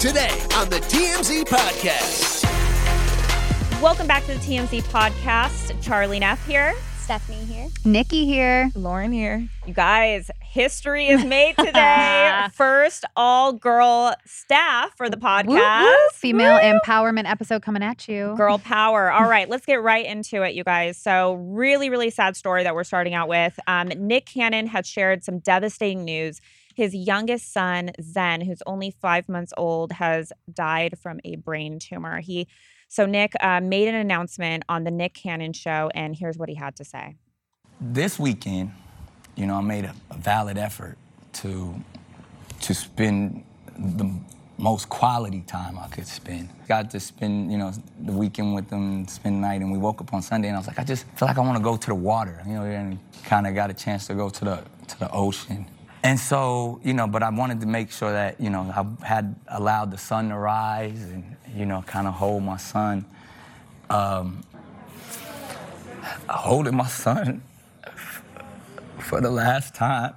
Today on the TMZ Podcast. Welcome back to the TMZ Podcast. Charlie Neff here. Stephanie here. Nikki here. Lauren here. You guys, history is made today. First all girl staff for the podcast. Woo, woo. Female empowerment episode coming at you. Girl power. All right, let's get right into it, you guys. So, really, really sad story that we're starting out with. Um, Nick Cannon had shared some devastating news. His youngest son, Zen, who's only five months old, has died from a brain tumor. He so Nick uh, made an announcement on the Nick Cannon show, and here's what he had to say. This weekend, you know, I made a, a valid effort to to spend the most quality time I could spend. Got to spend, you know, the weekend with them, spend the night, and we woke up on Sunday, and I was like, I just feel like I want to go to the water, you know, and kind of got a chance to go to the to the ocean. And so, you know, but I wanted to make sure that, you know, I had allowed the sun to rise and, you know, kind of hold my son. Um, holding my son for the last time.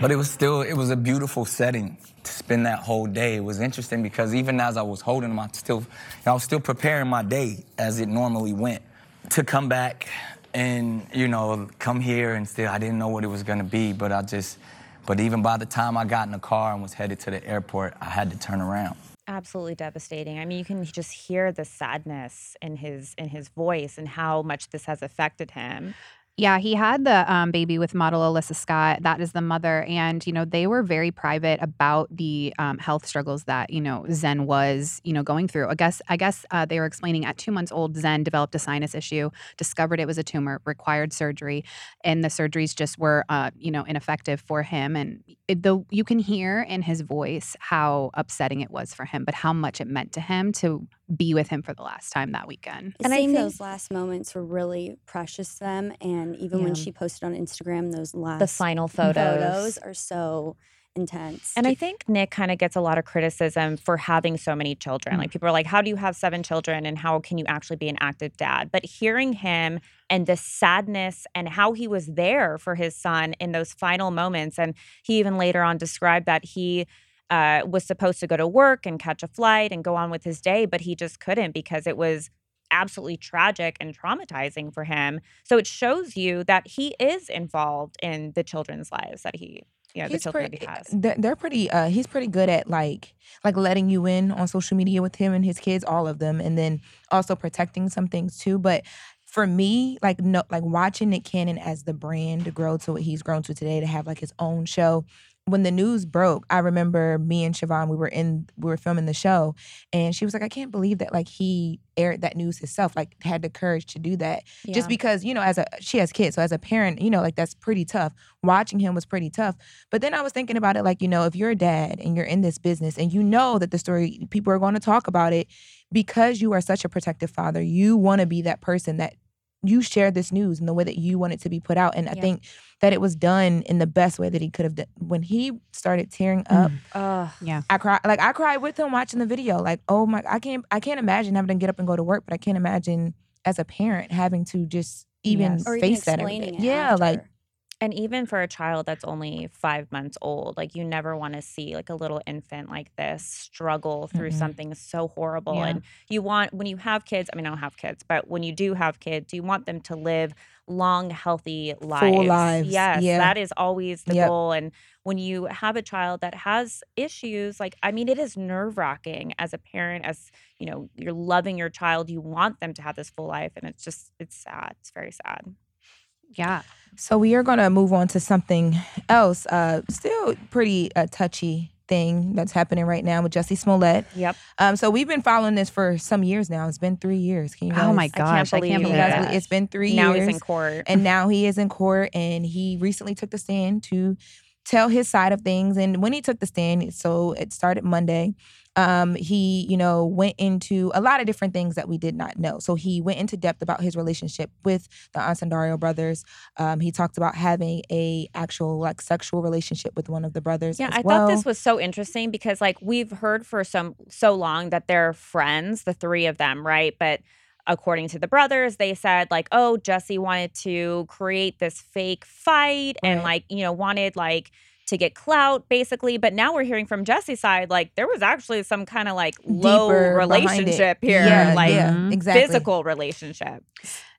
But it was still, it was a beautiful setting to spend that whole day. It was interesting because even as I was holding him, I still, I was still preparing my day as it normally went. To come back and, you know, come here and still, I didn't know what it was gonna be, but I just, but even by the time I got in the car and was headed to the airport, I had to turn around. Absolutely devastating. I mean, you can just hear the sadness in his in his voice and how much this has affected him. Yeah, he had the um, baby with model Alyssa Scott. That is the mother. And, you know, they were very private about the um, health struggles that, you know, Zen was, you know, going through. I guess, I guess uh, they were explaining at two months old, Zen developed a sinus issue, discovered it was a tumor, required surgery. And the surgeries just were, uh, you know, ineffective for him. And it, though you can hear in his voice how upsetting it was for him, but how much it meant to him to be with him for the last time that weekend. And I think those last moments were really precious to them. And even Yeah. when she posted on Instagram, those last The final photos. photos are so intense. And I think Nick kind of gets a lot of criticism for having so many children. Like people are like, how do you have seven children and how can you actually be an active dad? But hearing him and the sadness and how he was there for his son in those final moments. And he even later on described that he uh, was supposed to go to work and catch a flight and go on with his day, but he just couldn't because it was absolutely tragic and traumatizing for him. So it shows you that he is involved in the children's lives that he, you know, the children pretty, that he has. they're, they're pretty. Uh, he's pretty good at like like letting you in on social media with him and his kids, all of them, and then also protecting some things too. But for me, like no, like watching Nick Cannon as the brand to grow to what he's grown to today, to have like his own show. When the news broke, I remember me and Siobhan, we were in, we were filming the show, and she was like, "I can't believe that like he aired that news himself, like had the courage to do that." Yeah. Just because you know, as a she has kids, so as a parent, you know, like that's pretty tough. Watching him was pretty tough. But then I was thinking about it, like you know, if you're a dad and you're in this business and you know that the story people are going to talk about it because you are such a protective father, you want to be that person that you shared this news in the way that you want it to be put out. And I Yeah. think that it was done in the best way that he could have done. When he started tearing mm. up, Ugh. Yeah. I cried. Like I cried with him watching the video. Like, oh my, I can't, I can't imagine having to get up and go to work, but I can't imagine as a parent having to just even Yes. or even face that every explaining day. it Yeah, like after. And even for a child that's only five months old, like you never want to see like a little infant like this struggle through Mm-mm. something so horrible. Yeah. And you want, when you have kids, I mean, I don't have kids, but when you do have kids, you want them to live long, healthy lives. Full lives, Yes, yeah. that is always the Yep. goal. And when you have a child that has issues, like, I mean, it is nerve wracking as a parent, as you know, you're loving your child, you want them to have this full life. And it's just, it's sad. It's very sad. Yeah. So we are going to move on to something else. Uh, still pretty uh, touchy thing that's happening right now with Jussie Smollett. Yep. Um, so we've been following this for some years now. It's been three years. Can you Oh my guys- gosh, I can't believe believe guys, that. it's been three now years. Now he's in court. and now he is in court and he recently took the stand to tell his side of things and when he took the stand so it started monday um, he you know went into a lot of different things that we did not know so he went into depth about his relationship with the Osundairo brothers um, he talked about having a actual like sexual relationship with one of the brothers Yeah, I well. thought this was so interesting because like we've heard for some so long that they're friends, the three of them, right? But according to the brothers, they said like, oh, Jussie wanted to create this fake fight and Right. like, you know, wanted like to get clout basically. But now we're hearing from Jussie's side, like there was actually some kind of like low Deeper relationship here, yeah, like yeah, Mhm. exactly physical relationship.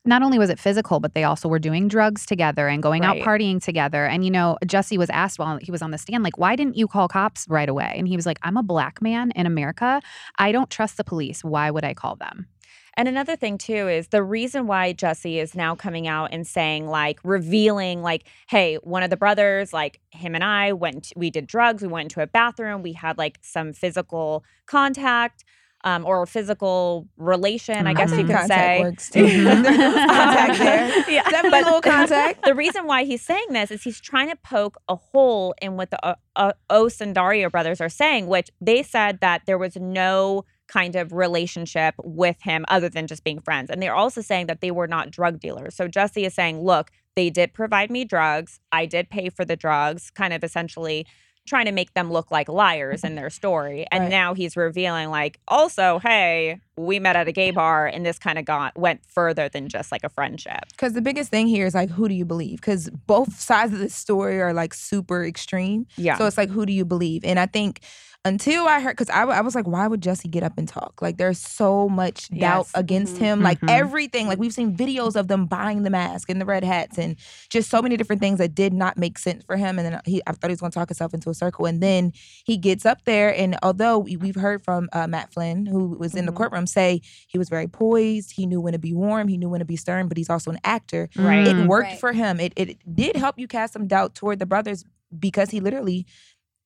not only was it physical, but they also were doing drugs together and going Right. out partying together. And, you know, Jussie was asked while he was on the stand, like, why didn't you call cops right away? And he was like, I'm a black man in America. I don't trust the police. Why would I call them? And another thing too is the reason why Jussie is now coming out and saying like revealing like, hey, one of the brothers, like him and I went, we did drugs, we went into a bathroom, we had like some physical contact. Um, or physical relation, I guess Mhm. you could contact say. works too. Contact there Yeah. definitely a little contact the reason why he's saying this is he's trying to poke a hole in what the uh, uh, Osundairo brothers are saying, which they said that there was no kind of relationship with him other than just being friends. And they're also saying that they were not drug dealers. So Jussie is saying, look, they did provide me drugs. I did pay for the drugs, kind of essentially trying to make them look like liars mm-hmm. in their story. And Right. now he's revealing like, also, hey, we met at a gay bar and this kind of got went further than just like a friendship. Because the biggest thing here is like, who do you believe? Because both sides of the story are like super extreme. Yeah. So it's like, who do you believe? And I think until I heard, because I, I was like, why would Jussie get up and talk? Like, there's so much doubt Yes. against Mhm. him. Like, Mhm. everything. Like, we've seen videos of them buying the mask and the red hats and just so many different things that did not make sense for him. And then he, I thought he was going to talk himself into a circle. And then he gets up there. And although we- we've heard from uh, Matt Flynn, who was in the Mhm. courtroom, say he was very poised, he knew when to be warm, he knew when to be stern, but he's also an actor Right. it worked Right. for him. It it did help you cast some doubt toward the brothers because he literally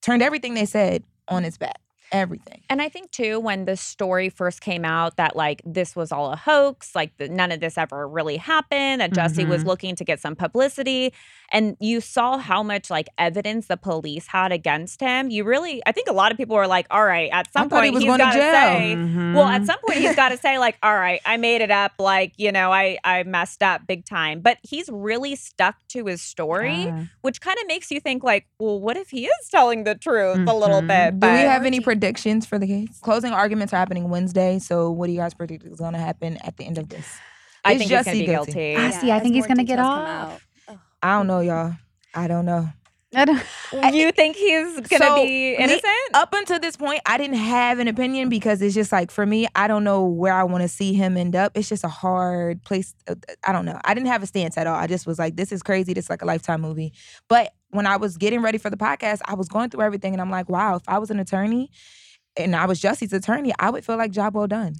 turned everything they said on his back. Everything. And I think too, when the story first came out that like this was all a hoax, like the, none of this ever really happened, that Jussie was Mhm. looking to get some publicity, and you saw how much like evidence the police had against him. You really, I think a lot of people were like, "All right, at some point he point was he's going to got to say." Well, Mhm. at some point he's got to say like, "All right, I made it up. Like, you know, I I messed up big time." But he's really stuck to his story, Yeah. which kind of makes you think like, "Well, what if he is telling the truth a little Mhm. bit?" Do we have any predictions for the case? Closing arguments are happening Wednesday. So what do you guys predict is going to happen at the end of this? I Is think he's gonna be guilty? guilty. I see. I think he's gonna get off. out. I don't know, y'all. I don't know. I don't- you think he's gonna So, be me- innocent? Up until this point, I didn't have an opinion because it's just like for me, I don't know where I want to see him end up. It's just a hard place. uh, I don't know. I didn't have a stance at all. I just was like, this is crazy. This is like a lifetime movie. But when I was getting ready for the podcast, I was going through everything, and I'm like, wow, if I was an attorney and I was Jussie's attorney, I would feel like job well done.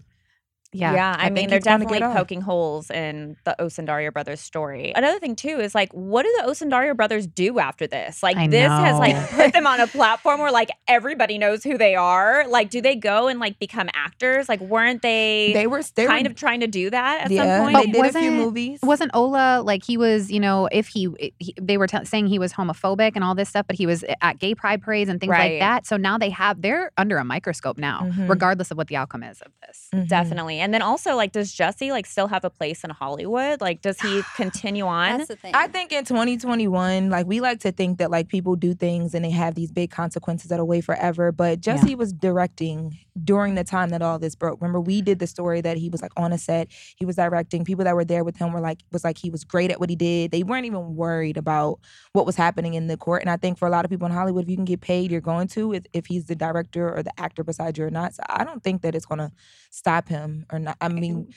Yeah. Yeah, I, I mean, they're he's gonna get definitely poking holes in the Osundairo brothers' story. Another thing too is like, what do the Osundairo brothers do after this? Like, I this has like put them on a platform where like everybody knows who they are. Like, do they go and like become actors? Like, weren't they, They were they kind were, of trying to do that at yeah, some they point? did a wasn't- few movies. Wasn't Ola like he was, you know, if he, he they were t- saying he was homophobic and all this stuff, but he was at gay pride parades and things Right. like that. So now they have they're under a microscope now, Mhm. regardless of what the outcome is of this. Mhm. Definitely. And then also, like, does Jussie like still have a place in Hollywood? Like, does he continue on? That's the thing. I think in 2021, like we like to think that like people do things and they have these big consequences that are away forever. But Yeah. Jesse was directing during the time that all this broke. Remember, we did the story that he was like on a set, he was directing. People that were there with him were like, was like he was great at what he did. They weren't even worried about what was happening in the court. And I think for a lot of people in Hollywood, if you can get paid, you're going to if, if he's the director or the actor beside you or not. So I don't think that it's gonna stop him or not. I mean,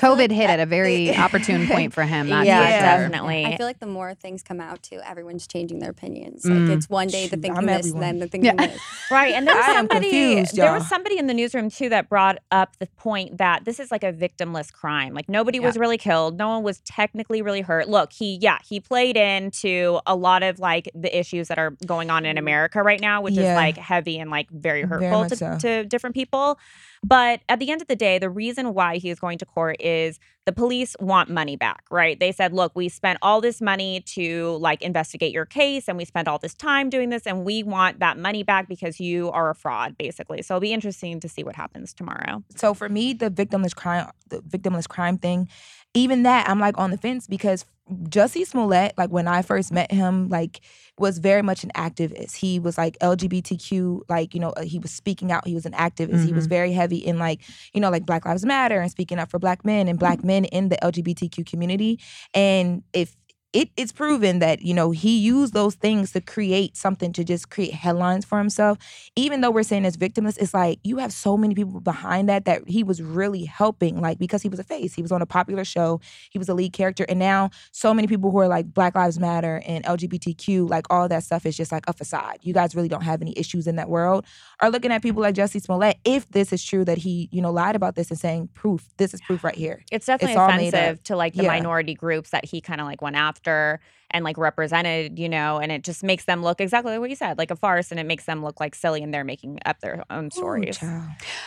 COVID like hit that- at a very opportune point for him. That's yeah, for definitely. I feel like the more things come out too, everyone's changing their opinions. Mm. Like it's one day they're Shoot, thinking I'm this, and everyone. then they're thinking Yeah. this. Right. And there was somebody confused, there was somebody in the newsroom too that brought up the point that this is like a victimless crime. Like nobody Yeah. was really killed. No one was technically really hurt. Look, he yeah, he played into a lot of like the issues that are going on in America right now, which Yeah. is like heavy and like very Very hurtful much to, so. to different people. But at the end of the day, the reason why he is going to court is the police want money back, right? They said, look, we spent all this money to like investigate your case and we spent all this time doing this and we want that money back because you are a fraud, basically. So it'll be interesting to see what happens tomorrow. So for me, the victimless crime, the victimless crime thing, even that I'm like on the fence because Jussie Smollett, like when I first met him, like was very much an activist. He was like LGBTQ, like you know, uh, he was speaking out. He was an activist. He was very heavy in like you know, like Black Lives Matter and speaking up for Black men and Black men in the LGBTQ community. And if it, it's proven that you know he used those things to create something to just create headlines for himself. Even though we're saying it's victimless it's like you have so many people behind that that he was really helping like because he was a face. He was on a popular show. He was a lead character. And now so many people who are like black lives matter and lgbtq like all that stuff is just like a facade. You guys really don't have any issues in that world. Are looking at people like Jussie Smollett if this is true that he you know lied about this and saying proof this is proof right here. It's definitely up. offensive to like the Yeah. minority groups that he kind of like went after after and like represented, you know, and it just makes them look exactly what you said, like a farce, and it makes them look like silly and they're making up their own stories. child.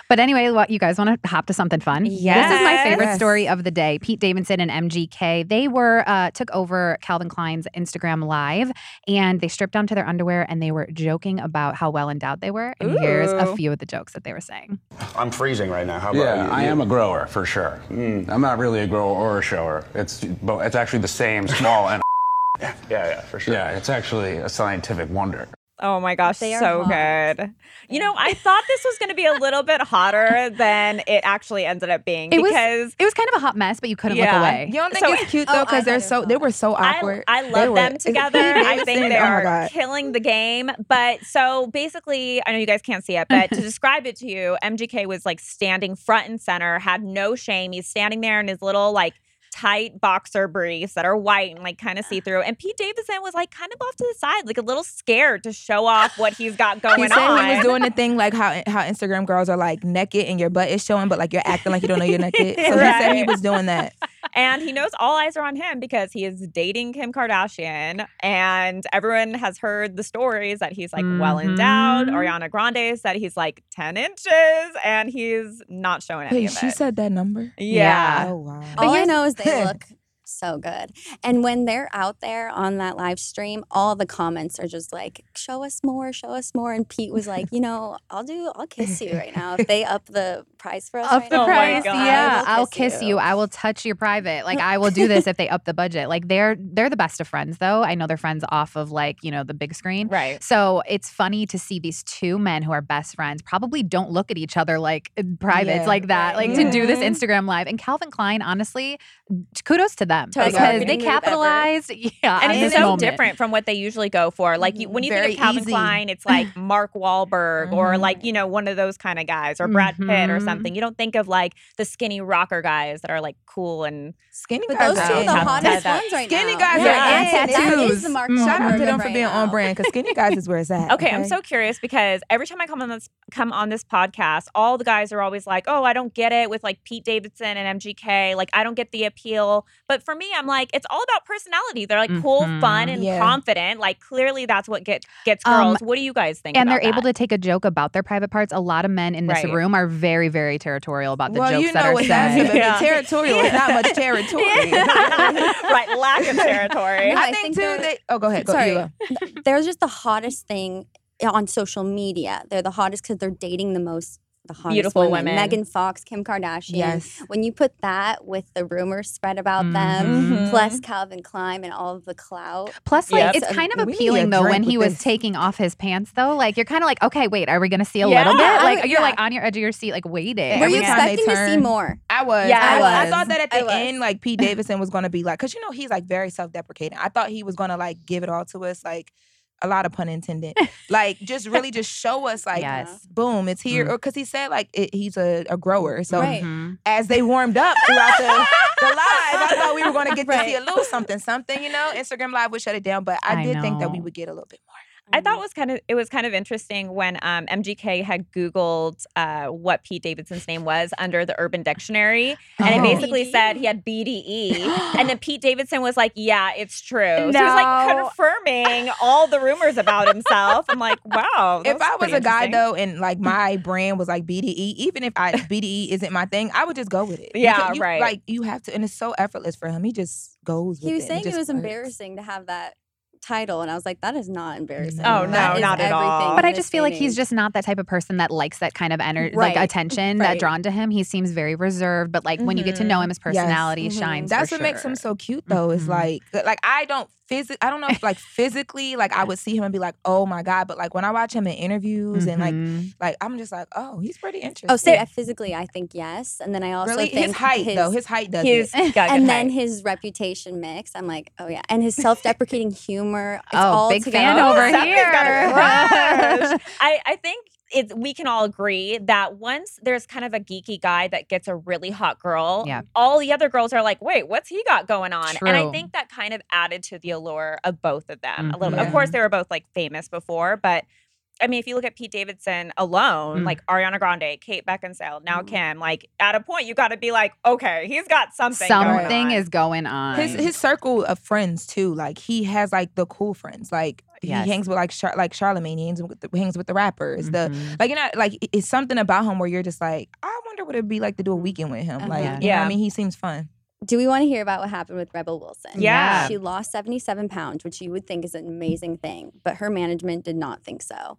But anyway, what you guys want to hop to something fun? Yeah. This is my favorite Yes. story of the day. Pete Davidson and MGK. They were uh, took over Calvin Klein's Instagram live and they stripped down to their underwear and they were joking about how well endowed they were. And here's a few of the jokes that they were saying. I'm freezing right now. How about Yeah, you? I am a grower for sure. I'm not really a grower or a shower. It's it's actually the same, small and Yeah, yeah, for sure. yeah. It's actually a scientific wonder. Oh my gosh, They are so hot. good. You know, I thought this was going to be a little bit hotter than it actually ended up being It was- because It was kind of a hot mess, but you couldn't Yeah. look away. you don't think So- it's cute Oh, though I because they're so they were so awkward I They love were- them Pete together. I think they oh are God. killing the game. But so basically, I know you guys can't see it, but to describe it to you, MGK was like standing front and center, had no shame. He's standing there in his little like tight boxer briefs that are white and like kind of see through. And Pete Davidson was like kind of off to the side, like a little scared to show off what he's got going He said on. he was doing the thing like how eh, how Instagram girls are like naked and your butt is showing, but like you're acting like you don't know you're naked. So he said he was doing that. And he knows all eyes are on him because he is dating Kim Kardashian. And everyone has heard the stories that he's like well endowed. Mhm. Ariana Grande said he's like 10 inches and he's not showing any Wait, of she it. said that number? yeah. Oh wow. All I know is they look so good. And when they're out there on that live stream, all the comments are just like, show us more, show us more. And Pete was like, you know, I'll do, I'll kiss you right now. If they up the price for us. Up right the Oh now, price, God. yeah. I will I'll kiss you. I will touch your private. Like I will do this if they up the budget. Like they're they're the best of friends though. I know they're friends off of like, you know, the big screen. Right. So it's funny to see these two men who are best friends probably don't look at each other like privates Yeah. like that, like to do this Mhm. Instagram live. And Calvin Klein, honestly, kudos to them Totally. because they Marketing move ever. capitalized. Yeah, And it's so moment. different from what they usually go for. Like you, when you Very think of Calvin easy. Klein, it's like Mark Wahlberg or Mhm. like, you know, one of those kind of guys or Brad Pitt or Mhm. something. You don't think of like the skinny rocker guys that are like cool and Skinny But guys those are two are the Have hottest that. ones right Skinny now. guys are Yeah, in That is tattoos. the Mark. Shout out to them of for right being on brand because Skinny Guys is where it's at. Okay, I'm so curious because every time I come on this come on this podcast, all the guys are always like, "Oh, I don't get it with like Pete Davidson and MGK. Like, I don't get the appeal." But for me, I'm like, it's all about personality. They're like cool, Mhm. fun, and Yeah. confident. Like, clearly, that's what get, gets Um, girls. what do you guys think? And about they're able to take a joke about their private parts. A lot of men in this Right. room are very, very territorial about the well, jokes you that are what said. that's about. Yeah. Territorial is not much territory. right, lack of territory. No, I I think think too. they're- oh, go ahead. Go, Sorry. you go. They're just the hottest thing on social media. They're the hottest because they're dating the most the hottest Beautiful women. women. Megan Fox, Kim Kardashian. Yes. When you put that with the rumors spread about Mhm. them, plus Calvin Klein and all of the clout. Plus, like Yep. it's kind of appealing though when he was this. taking off his pants though. Like you're kind of like, okay, wait, are we gonna see a Yeah. little bit? Like you're yeah. like on your edge of your seat, like waiting. Were you expecting to see more? I was. Yeah, I, I was. I thought that at the end, like Pete Davidson was gonna be like, cause you know he's like very self-deprecating. I thought he was gonna like give it all to us, like a lot of pun intended. like just really just show us like Yes. boom, it's here. Mm. Or because he said like it, he's a, a grower. So Right. Mhm. as they warmed up throughout the, the live, I thought we were gonna get to see a little something, something, you know. Instagram Live would shut it down, but I I did think that we would get a little bit more. I thought it was kind of it was kind of interesting when um, MGK had Googled uh, what Pete Davidson's name was under the Urban Dictionary, and it Oh. basically BDE? said he had BDE, and then Pete Davidson was like, "Yeah, it's true." So he was like confirming all the rumors about himself. I'm like, "Wow." if that's I was a guy though, and like my brand was like BDE, even if I BDE isn't my thing, I would just go with it. Yeah, you- right. Like you have to, and it's so effortless for him. He just goes. with He was it saying it just was works. embarrassing to have that title, and I was like, that is not embarrassing. Oh, no, is not at all. everything But I just feel day like he's just not that type of person that likes that kind of energy, Right. like attention, that drawn to him. He seems very reserved, but like when you get to know him, his personality Mhm. shines. That's for what makes him so cute, though. Is Mhm. like, like I don't physic. I don't know if like physically, like I would see him and be like, oh my god. But like when I watch him in interviews and like, Mhm. like I'm just like, oh, he's pretty interesting. Oh, so I physically, I think yes, and then I also really, think his height though, his height does He's it. and then height. his reputation mix. I'm like, oh yeah, and his self-deprecating humor. It's Oh, all big fan over a here. I, I think it, we can all agree that once there's kind of a geeky guy that gets a really hot girl, Yeah. all the other girls are like, wait, what's he got going on? And I think that kind of added to the allure of both of them a little bit. Of course, mm-hmm. they were both like famous before, but I mean, if you look at Pete Davidson alone, Mm. like Ariana Grande, Kate Beckinsale, now Mhm. Kim, like at a point you got to be like, okay, he's got something. going Something on. is going on. His his circle of friends too. Like he has like the cool friends. Like Yes. he hangs with like Char- like Charlemagne. He hangs with the, hangs with the rappers. The Mhm. like you know like it's something about him where you're just like I wonder what it'd be like to do a weekend with him. Like Uh-huh. you know what Yeah. I mean he seems fun. Do we want to hear about what happened with Rebel Wilson? Yeah. She lost 77 pounds, which you would think is an amazing thing, but her management did not think so.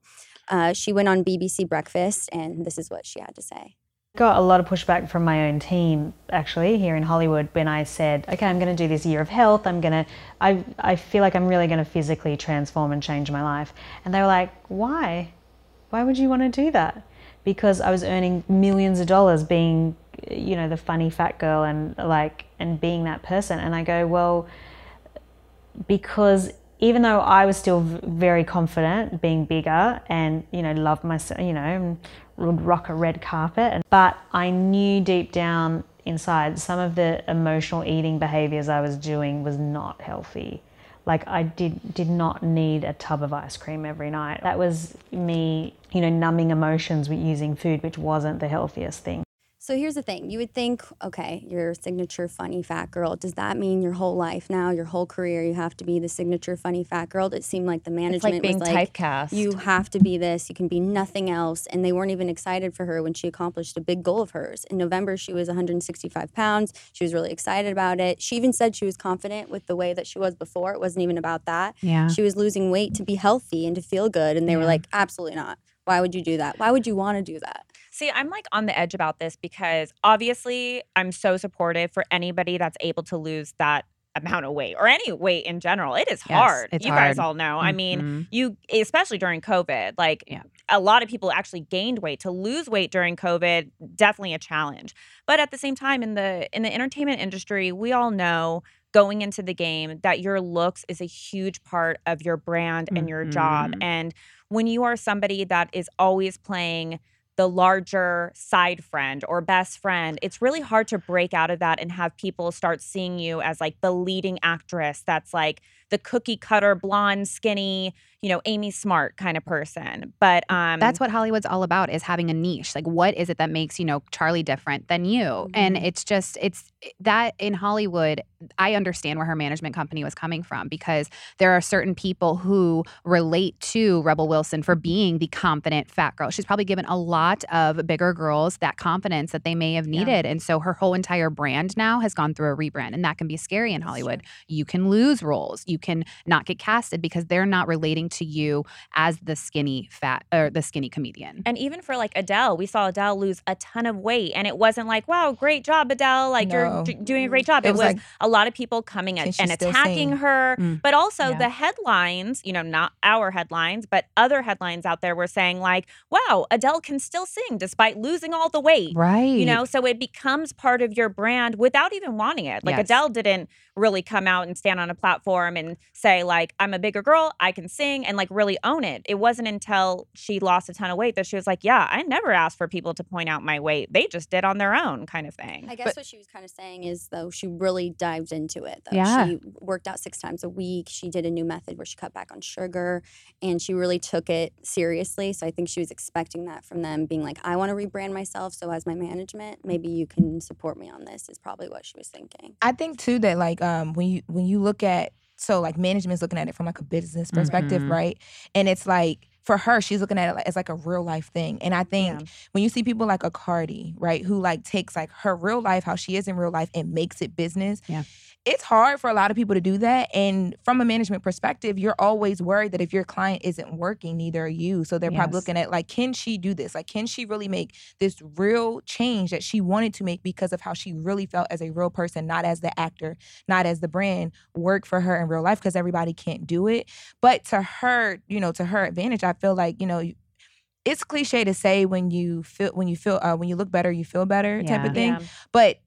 Uh, she went on BBC Breakfast, and this is what she had to say. got a lot of pushback from my own team actually here in Hollywood when I said, okay, I'm going to do this year of health. I'm going to, I, I feel like I'm really going to physically transform and change my life. And they were like, why? Why would you want to do that? Because I was earning millions of dollars being, you know, the funny fat girl and like, and being that person. And I go, well, because even though I was still very confident being bigger and you know loved myself, you know, would rock a red carpet, but I knew deep down inside some of the emotional eating behaviors I was doing was not healthy. Like I did did not need a tub of ice cream every night. That was me, you know, numbing emotions with using food, which wasn't the healthiest thing. So here's the thing you would think, okay, you're signature funny fat girl. Does that mean your whole life now, your whole career, you have to be the signature funny fat girl? It seemed like the management It's like being was like, typecast. you have to be this, you can be nothing else. And they weren't even excited for her when she accomplished a big goal of hers. In November, she was 165 pounds. She was really excited about it. She even said she was confident with the way that she was before. It wasn't even about that. Yeah. She was losing weight to be healthy and to feel good. And they were like, absolutely not. Why would you do that? Why would you want to do that? See, I'm like on the edge about this because obviously I'm so supportive for anybody that's able to lose that amount of weight or any weight in general. It is Yes, hard. you guys all know. I mean, Mhm. you especially during COVID, like Yeah. a lot of people actually gained weight. To lose weight during COVID, definitely a challenge. But at the same time, in the in the entertainment industry, we all know going into the game that your looks is a huge part of your brand and your job. Mhm. And when you are somebody that is always playing the larger side friend or best friend, it's really hard to break out of that and have people start seeing you as like the leading actress that's like the cookie cutter, blonde, skinny, you know, Amy Smart kind of person. But um That's what Hollywood's all about is having a niche. Like what is it that makes, you know, Charlie different than you? And Mm-hmm. it's just it's that in Hollywood, I understand where her management company was coming from because there are certain people who relate to Rebel Wilson for being the confident fat girl. She's probably given a lot of bigger girls that confidence that they may have needed. And so her whole entire brand now has gone through a rebrand and that can be scary in Hollywood. You can lose roles. You can not get casted because they're not relating to you as the skinny fat or the skinny comedian. And even for like Adele, we saw Adele lose a ton of weight, and it wasn't like, "Wow, great job, Adele! Like No. you're d- doing a great job." It It, was was, like- a lot of people coming at, and attacking her, Mm. but also Yeah. the headlines, you know, not our headlines, but other headlines out there were saying, like, wow, Adele can still sing despite losing all the weight. Right. You know, so it becomes part of your brand without even wanting it. Like Yes. Adele didn't really come out and stand on a platform and say like I'm a bigger girl, I can sing and like really own it. It wasn't until she lost a ton of weight that she was like, yeah, I never asked for people to point out my weight. They just did on their own kind of thing. I guess what she was kind of saying is though she really dived into it though. Yeah. She worked out six times a week. She did a new method where she cut back on sugar and she really took it seriously. So I think she was expecting that from them being like, I want to rebrand myself. So as my management, maybe you can support me on this is probably what she was thinking. I think too that like um when you when you look at so like management's looking at it from like a business perspective, Mhm. right? And it's like for her, she's looking at it as like a real life thing. And I think Yeah. when you see people like a Cardi, right, who like takes like her real life, how she is in real life, and makes it business. Yeah. It's hard for a lot of people to do that. And from a management perspective, you're always worried that if your client isn't working, neither are you. So they're probably looking at like, can she do this? Like, can she really make this real change that she wanted to make because of how she really felt as a real person, not as the actor, not as the brand, work for her in real life because everybody can't do it. But to her, you know, to her advantage, I feel like, you know, it's cliche to say when you feel when you feel uh, when you look better, you feel better type of thing. Yeah. But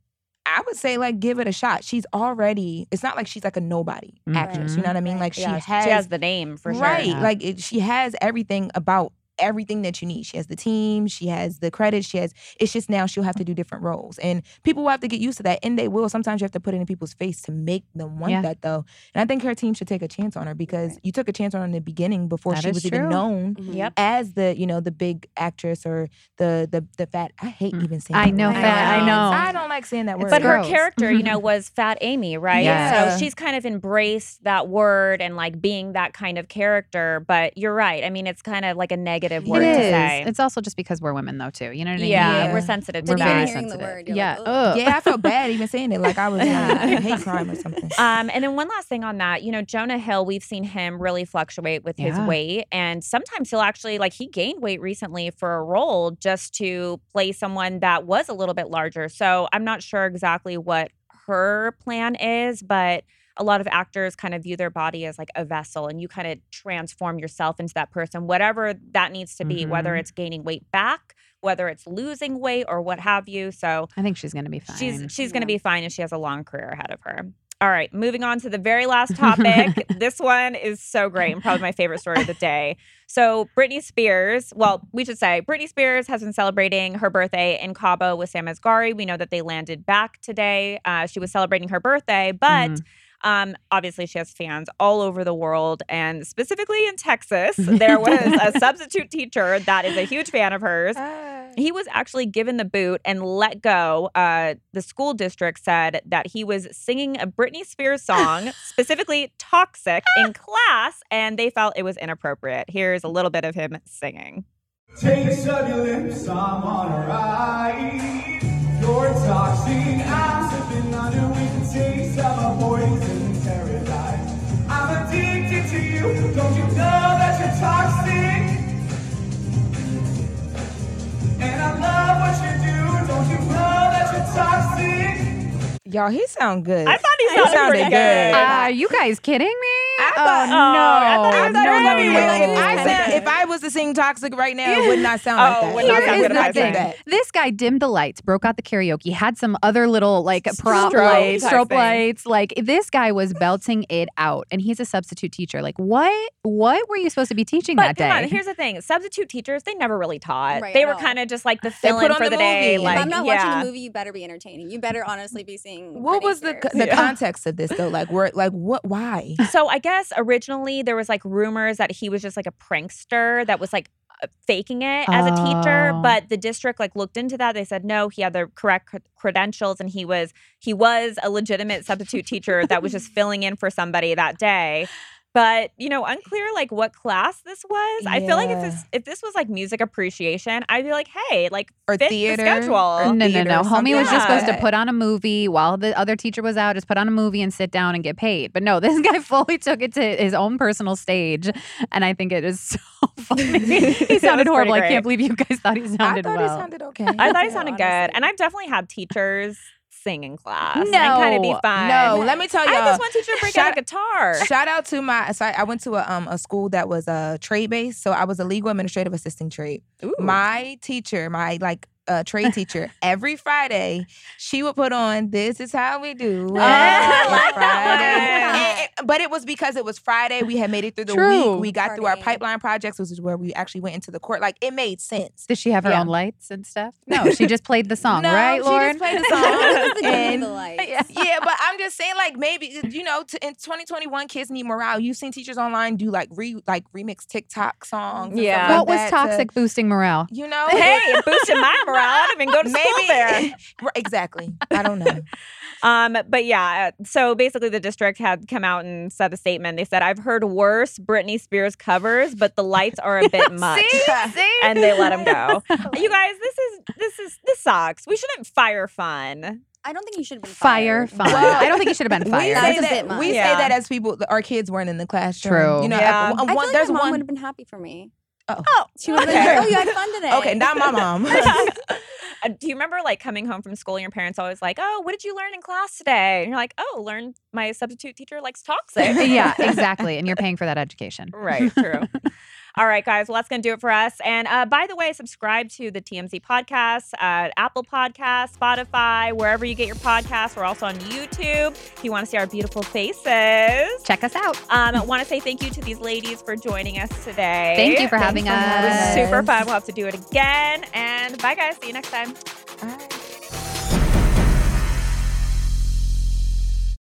I would say like give it a shot. She's already. It's not like she's like a nobody actress. You know what I mean? Right. Like she Yeah, has she has the name for sure. right. Yeah. Like it, she has everything about everything that you need. She has the team. She has the credit. She has. It's just now she'll have to do different roles, and people will have to get used to that, and they will. Sometimes you have to put it in people's face to make them want Yeah. that though. And I think her team should take a chance on her because you took a chance on her in the beginning before That she is was even true. known Mhm. Yep. as the you know the big actress or the the the fat. I hate Mm. even saying. That. I that know word. fat, I know. I don't like saying that word. But her character, you know, was Fat Amy, right? Yeah. So she's kind of embraced that word and like being that kind of character. But you're right. I mean, it's kind of like a negative It word to say. It's also just because we're women, though, too. You know what I yeah, mean? Yeah. we're sensitive to We're very that. hearing the word, yeah. like, Ugh. yeah, I feel bad even saying it. Like I was in a hate crime or something. Um, and then one last thing on that, you know, Jonah Hill, we've seen him really fluctuate with his weight. And sometimes he'll actually, like, he gained weight recently for a role just to play someone that was a little bit larger. So I'm not sure exactly what her plan is, but a lot of actors kind of view their body as like a vessel and you kind of transform yourself into that person, whatever that needs to be, whether Mhm. it's gaining weight back, whether it's losing weight or what have you. So I think she's going to be fine. She's she's going to be fine, and she has a long career ahead of her. All right, moving on to the very last topic. this one is so great and probably my favorite story of the day. So, Britney Spears, well, we should say Britney Spears has been celebrating her birthday in Cabo with Sam Asghari. We know that they landed back today. Uh, she was celebrating her birthday, but Mhm. Um, obviously, she has fans all over the world, and specifically in Texas, there was a substitute teacher that is a huge fan of hers. He was actually given the boot and let go. Uh, the school district said that he was singing a Britney Spears song, specifically Toxic, in class, and they felt it was inappropriate. Here's a little bit of him singing. Taste of your lips, I'm on a ride. You're toxic, I'm sipping on it with the taste of a poison paradise. I'm addicted to you, don't you know that you're toxic? And I love what you do, don't you know that you're toxic? Y'all, he sound good. I thought he sounded pretty good. Are uh, you guys kidding me? I oh, no. I thought- I no, thought no, maybe no, like, if no. I sound, if I was to sing "Toxic" right now, it would not sound oh, like Oh, that. would not Here sound is good if I the thing. This guy dimmed the lights, broke out the karaoke, had some other little like prop Strobe lights, strobe thing. lights. Like this guy was belting it out, and he's a substitute teacher. Like what? What were you supposed to be teaching But that come day? on, here's the thing: substitute teachers, they never really taught. Right, they were kind of just like the They fill in for the the, day. movie. Like, if I'm not yeah. watching the movie, you better be entertaining. You better honestly be seeing. What was the the context of this though? Like, where, like, what? Why? So I guess originally there was like rumors that he was just like a prankster that was like uh, faking it as a teacher, Oh. but the district like looked into that. They said no, he had the correct cred- credentials and he was he was a legitimate substitute teacher that was just filling in for somebody that day. But you know, unclear like what class this was. I feel like if this if this was like music appreciation, I'd be like, hey, like Or fit theater, the schedule. or no, no, theater no. or Homie was just supposed to put on a movie while the other teacher was out. Just put on a movie and sit down and get paid. But no, this guy fully took it to his own personal stage, and I think it is so funny. he sounded pretty horrible. I can't believe you guys thought he sounded I thought well. it sounded okay. I thought he Yeah, sounded good. And I've definitely had teachers sing in class and kind of be No. fun. No, let me tell I y'all. had this one teacher break out a guitar. Shout out to my. So I I went to a um a school that was uh, trade based. So I was a legal administrative assistant trade. Ooh. My teacher, my like uh, trade teacher, every Friday she would put on "This Is How We Do." It." I like Friday. that one. And- and- but it was because it was Friday. We had made it through the True. week. We got through our pipeline projects, which is where we actually went into the court. Like it made sense. Did she have her Yeah. own lights and stuff? No, she just played the song, no, right, she Lauren? just played the song. the dim of and the lights. yeah, but I'm just saying, like maybe you know, t- in 2021, kids need morale. You've seen teachers online do like re like remix TikTok songs. and stuff Yeah. like what was that to- toxic boosting morale? you know, Hey, it boosted my morale. I didn't go to school there. Exactly. I don't know. Um, but yeah, uh, so basically the district had come out and said a statement. They said, I've heard worse Britney Spears covers, but the lights are a bit much. And they let him go. You guys, this is this is this sucks. We shouldn't fire fun. I don't think you should have been Fire fun. Well, I don't think you should have been We fired. say That's that much. we Yeah. say that as people, our kids weren't in the classroom. True. You know, Yeah. uh, I feel one, like there's my mom would have been happy for me. Oh, She would have Okay. been like, "Oh, you had fun today." okay, not my mom. Uh, Do you remember like coming home from school and your parents always like, "Oh, what did you learn in class today?" And you're like, "Oh, learned my substitute teacher likes toxic." yeah, exactly. And you're paying for that education. Right, true. All right, guys. Well, that's going to do it for us. And uh, by the way, subscribe to the TMZ podcast, uh, Apple Podcast, Spotify, wherever you get your podcasts. We're also on YouTube if you want to see our beautiful faces. Check us out. Um, I want to say thank you to these ladies for joining us today. Thank you for having for having us. us. Super fun. We'll have to do it again. And bye, guys. See you next time. All right.